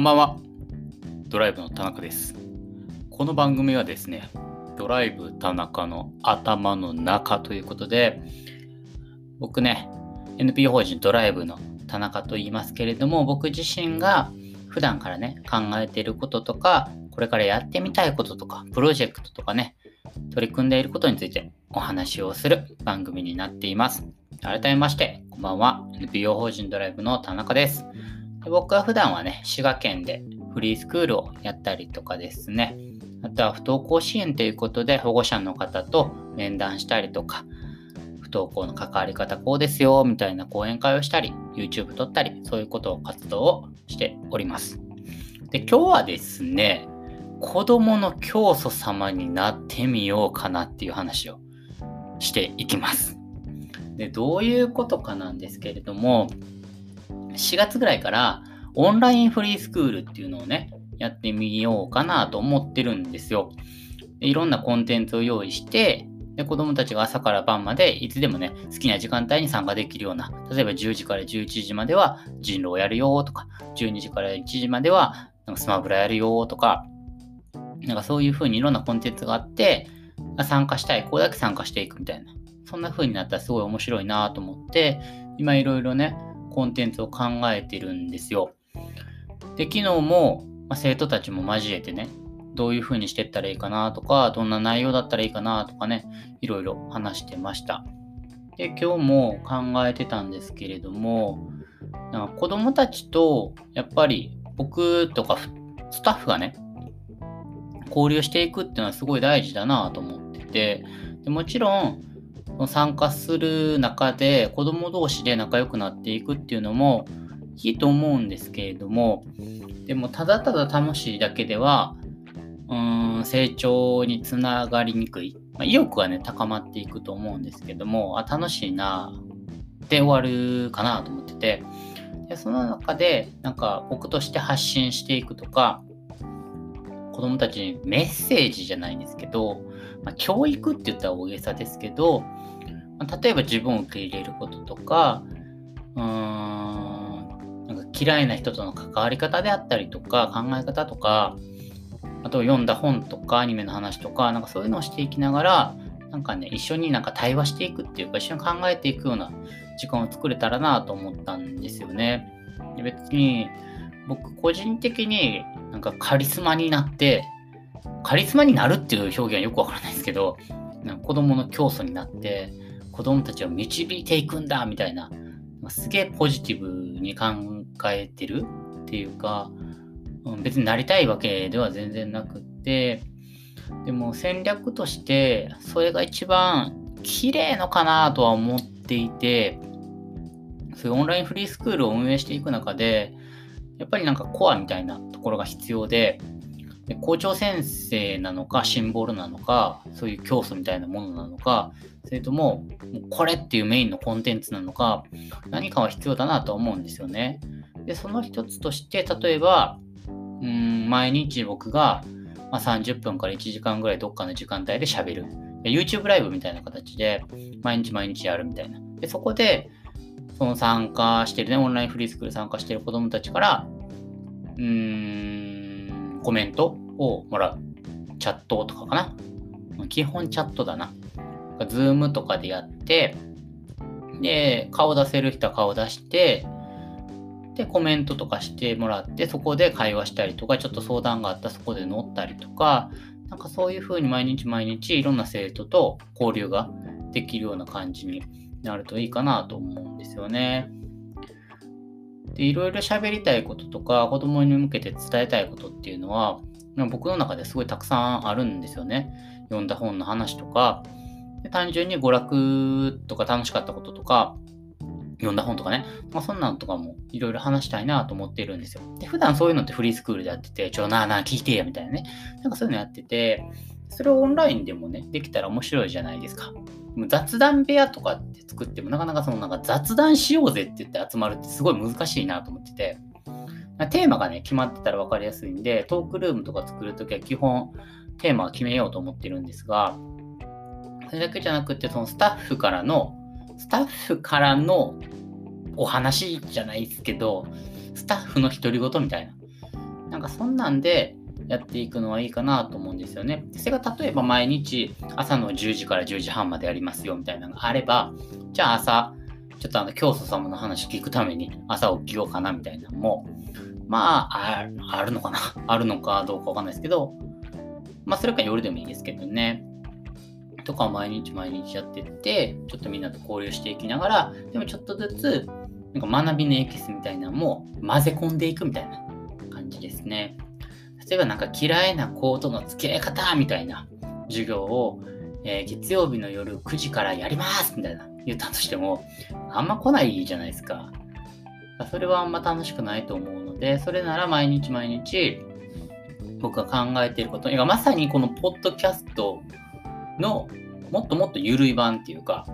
こんばんは。ドライブの田中です。この番組はですね、ドライブ田中の頭の中ということで、僕ね、NPO 法人ドライブの田中と言いますけれども、僕自身が普段からね、考えていることとか、これからやってみたいこととか、プロジェクトとかね、取り組んでいることについてお話をする番組になっています。改めまして、こんばんは。NPO 法人ドライブの田中です。で僕は普段はね、滋賀県でフリースクールをやったりとかですね、あとは不登校支援ということで保護者の方と面談したりとか、不登校の関わり方こうですよ、みたいな講演会をしたり、YouTube 撮ったり、そういうことを活動をしております。で、今日はですね、子供の教祖様になってみようかなっていう話をしていきます。で、どういうことかなんですけれども、4月ぐらいからオンラインフリースクールっていうのをね、やってみようかなと思ってるんですよ。いろんなコンテンツを用意して、で子供たちが朝から晩までいつでもね、好きな時間帯に参加できるような、例えば10時から11時までは人狼やるよとか、12時から1時まではなんかスマブラやるよとか、なんかそういう風にいろんなコンテンツがあって、参加したい子だけ参加していくみたいな。そんな風になったらすごい面白いなと思って、今いろいろね、コンテンツを考えてるんですよ。で、昨日も、ま、生徒たちも交えてね、どういう風にしていったらいいかなとか、どんな内容だったらいいかなとかね、いろいろ話してました。で、今日も考えてたんですけれども、なんか子供たちと、やっぱり僕とかスタッフがね、交流していくっていうのはすごい大事だなと思ってて、でもちろん、参加する中で子供同士で仲良くなっていくっていうのもいいと思うんですけれどもでもただただ楽しいだけではうーん成長につながりにくい、まあ、意欲はね高まっていくと思うんですけどもあ楽しいなで終わるかなと思っててでその中でなんか僕として発信していくとか子供たちにメッセージじゃないんですけど、まあ、教育って言ったら大げさですけど例えば自分を受け入れることとか、うーん、なんか嫌いな人との関わり方であったりとか、考え方とか、あと読んだ本とかアニメの話とか、なんかそういうのをしていきながら、なんかね、一緒になんか対話していくっていうか、一緒に考えていくような時間を作れたらなと思ったんですよね。別に、僕個人的になんかカリスマになって、カリスマになるっていう表現はよくわからないですけど、なんか子供の教祖になって、子供たちを導いていくんだみたいな、すげえポジティブに考えてるっていうか、別になりたいわけでは全然なくって、でも戦略としてそれが一番綺麗のかなとは思っていて、そういうオンラインフリースクールを運営していく中で、やっぱりなんかコアみたいなところが必要で、で校長先生なのかシンボルなのかそういう教祖みたいなものなのかそれとももうこれっていうメインのコンテンツなのか何かは必要だなと思うんですよね。でその一つとして例えばうん毎日僕が、まあ、30分から1時間ぐらいどっかの時間帯で喋る。YouTube ライブみたいな形で毎日毎日やるみたいな。でそこでその参加してるねオンラインフリースクール参加してる子どもたちからうーんコメントをもらう。チャットとかかな。基本チャットだな。ズームとかでやって、で、顔出せる人は顔出して、で、コメントとかしてもらって、そこで会話したりとか、ちょっと相談があったらそこで乗ったりとか、なんかそういう風に毎日毎日いろんな生徒と交流ができるような感じになるといいかなと思うんですよね。で、いろいろ喋りたいこととか、子供に向けて伝えたいことっていうのは、僕の中ですごいたくさんあるんですよね。読んだ本の話とか、単純に娯楽とか楽しかったこととか、読んだ本とかね、まあ、そんなんとかもいろいろ話したいなと思っているんですよ。で、普段そういうのってフリースクールでやってて、ちょ、なあなあ聞いてや、みたいなね。なんかそういうのやってて、それをオンラインでもね、できたら面白いじゃないですか。雑談部屋とかって作ってもなかなかそのなんか雑談しようぜって言って集まるってすごい難しいなと思ってて、テーマがね、決まってたら分かりやすいんで、トークルームとか作るときは基本テーマを決めようと思ってるんですが、それだけじゃなくて、そのスタッフからの、スタッフからのお話じゃないですけど、スタッフの独り言みたいな。なんかそんなんでやっていくのはいいかなと思うんですよね。それが例えば毎日朝の10時から10時半までやりますよみたいなのがあれば、じゃあ朝、ちょっとあの教祖様の話聞くために朝起きようかなみたいなのも、まあ、あるのかな？あるのかどうかわかんないですけど、まあそれか夜でもいいですけどね。とか毎日毎日やってって、ちょっとみんなと交流していきながら、でもちょっとずつ、なんか学びのエキスみたいなのも混ぜ込んでいくみたいな感じですね。例えばなんか嫌いな子との付き合い方みたいな授業を、えー、月曜日の夜9時からやりますみたいな言ったとしても、あんま来ないじゃないですか。それはあんま楽しくないと思うので、それなら毎日毎日僕が考えていること、まさにこのポッドキャストのもっともっと緩い版っていうか、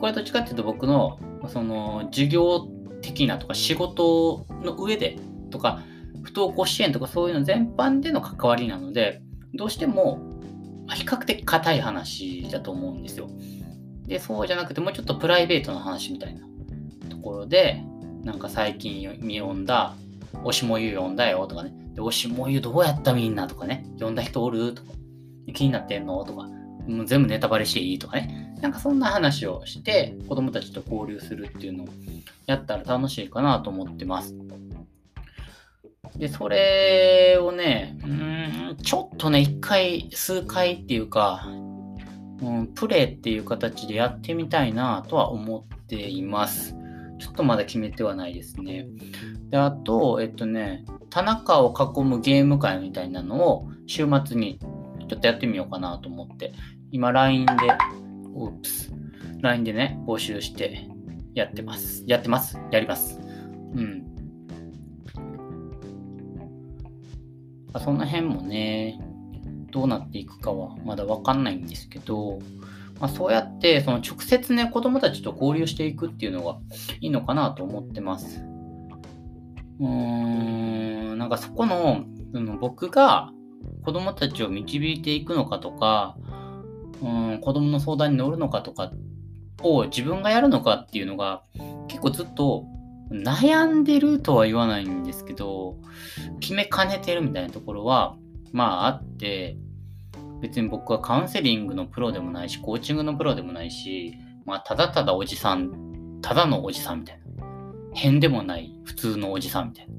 これどっちかっていうと僕のその授業的なとか仕事の上でとか不登校支援とかそういうの全般での関わりなのでどうしても比較的硬い話だと思うんですよ。でそうじゃなくてもうちょっとプライベートな話みたいなところでなんか最近読んだ推しもゆ読んだよとかね。で推しもゆどうやったみんなとかね読んだ人おる？とか気になってんの？とかもう全部ネタバレしていい？とかね。なんかそんな話をして子供たちと交流するっていうのをやったら楽しいかなと思ってます。で、それをね、うん、ちょっとね、一回、数回っていうか、うん、プレイっていう形でやってみたいなとは思っています。ちょっとまだ決めてはないですね。で、あと、えっとね、田中を囲むゲーム会みたいなのを週末にちょっとやってみようかなと思って、今 LINE で、オープス、LINE でね、募集してやってます。やってます。やります。うん。まその辺もね、どうなっていくかはまだわかんないんですけど、まあ、そうやってその直接ね、子供たちと交流していくっていうのがいいのかなと思ってます。うーん、なんかそこの、その僕が子供たちを導いていくのかとか、うん、子供の相談に乗るのかとかを自分がやるのかっていうのが結構ずっと悩んでるとは言わないんですけど決めかねてるみたいなところはまああって別に僕はカウンセリングのプロでもないしコーチングのプロでもないしまあただただおじさんただのおじさんみたいな。変でもない普通のおじさんみたいな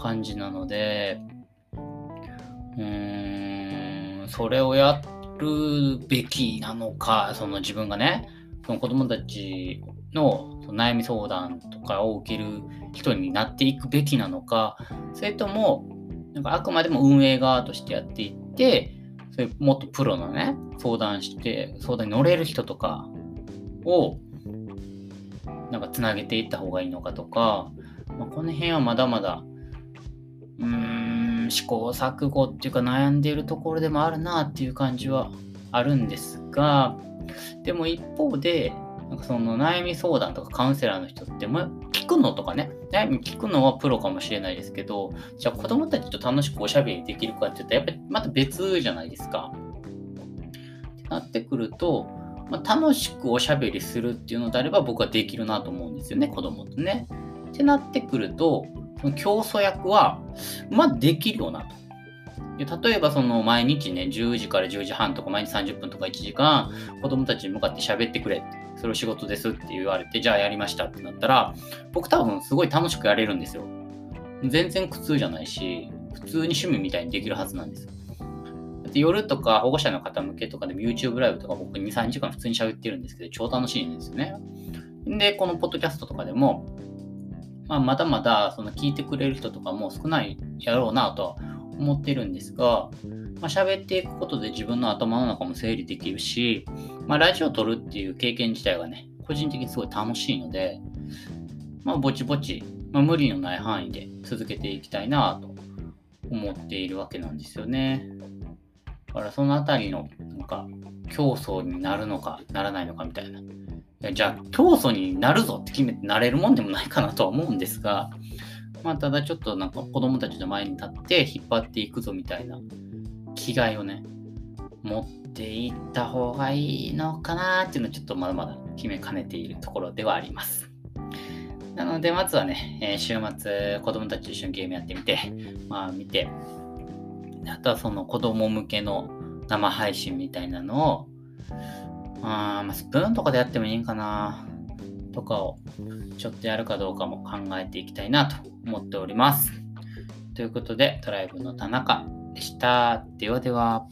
感じなのでうーんそれをやるべきなのかその自分がねその子供たちの悩み相談とかを受ける人になっていくべきなのかそれともなんかあくまでも運営側としてやっていってそれもっとプロのね相談して相談に乗れる人とかをなんかつなげていった方がいいのかとか、まあ、この辺はまだまだうーん試行錯誤っていうか悩んでいるところでもあるなっていう感じはあるんですがでも一方でなんかその悩み相談とかカウンセラーの人っても聞くのとかね悩み聞くのはプロかもしれないですけどじゃあ子供たちと楽しくおしゃべりできるかって言ったらやっぱりまた別じゃないですか。ってなってくると、まあ、楽しくおしゃべりするっていうのであれば僕はできるなと思うんですよね子供とね。ってなってくるとその競争役はまあできるよなと。で例えばその毎日ね10時から10時半とか毎日30分とか1時間子供たちに向かって喋ってくれそれを仕事ですって言われてじゃあやりましたってなったら僕多分すごい楽しくやれるんですよ。全然苦痛じゃないし普通に趣味みたいにできるはずなんですで夜とか保護者の方向けとかでも YouTube ライブとか僕2、3時間普通に喋ってるんですけど超楽しいんですよね。でこのポッドキャストとかでもまあ、まだまだその聞いてくれる人とかも少ないやろうなとは思ってるんですが、まあ、喋っていくことで自分の頭の中も整理できるし、まあ、ラジオを撮るっていう経験自体がね、個人的にすごい楽しいので、まあ、ぼちぼち、まあ、無理のない範囲で続けていきたいなと思っているわけなんですよね。だからそのあたりの、なんか、競争になるのかならないのかみたいな。じゃあ、競争になるぞって決めてなれるもんでもないかなとは思うんですが、まあ、ただちょっとなんか子供たちの前に立って引っ張っていくぞみたいな気概をね、持っていった方がいいのかなっていうのはちょっとまだまだ決めかねているところではあります。なので、まずはね、えー、週末、子供たちと一緒にゲームやってみて、まあ見て、あとはその子供向けの生配信みたいなのを、あまあ、スプーンとかでやってもいいんかなとかをちょっとやるかどうかも考えていきたいなと思っております。ということで、ドライブの田中でした。ではでは。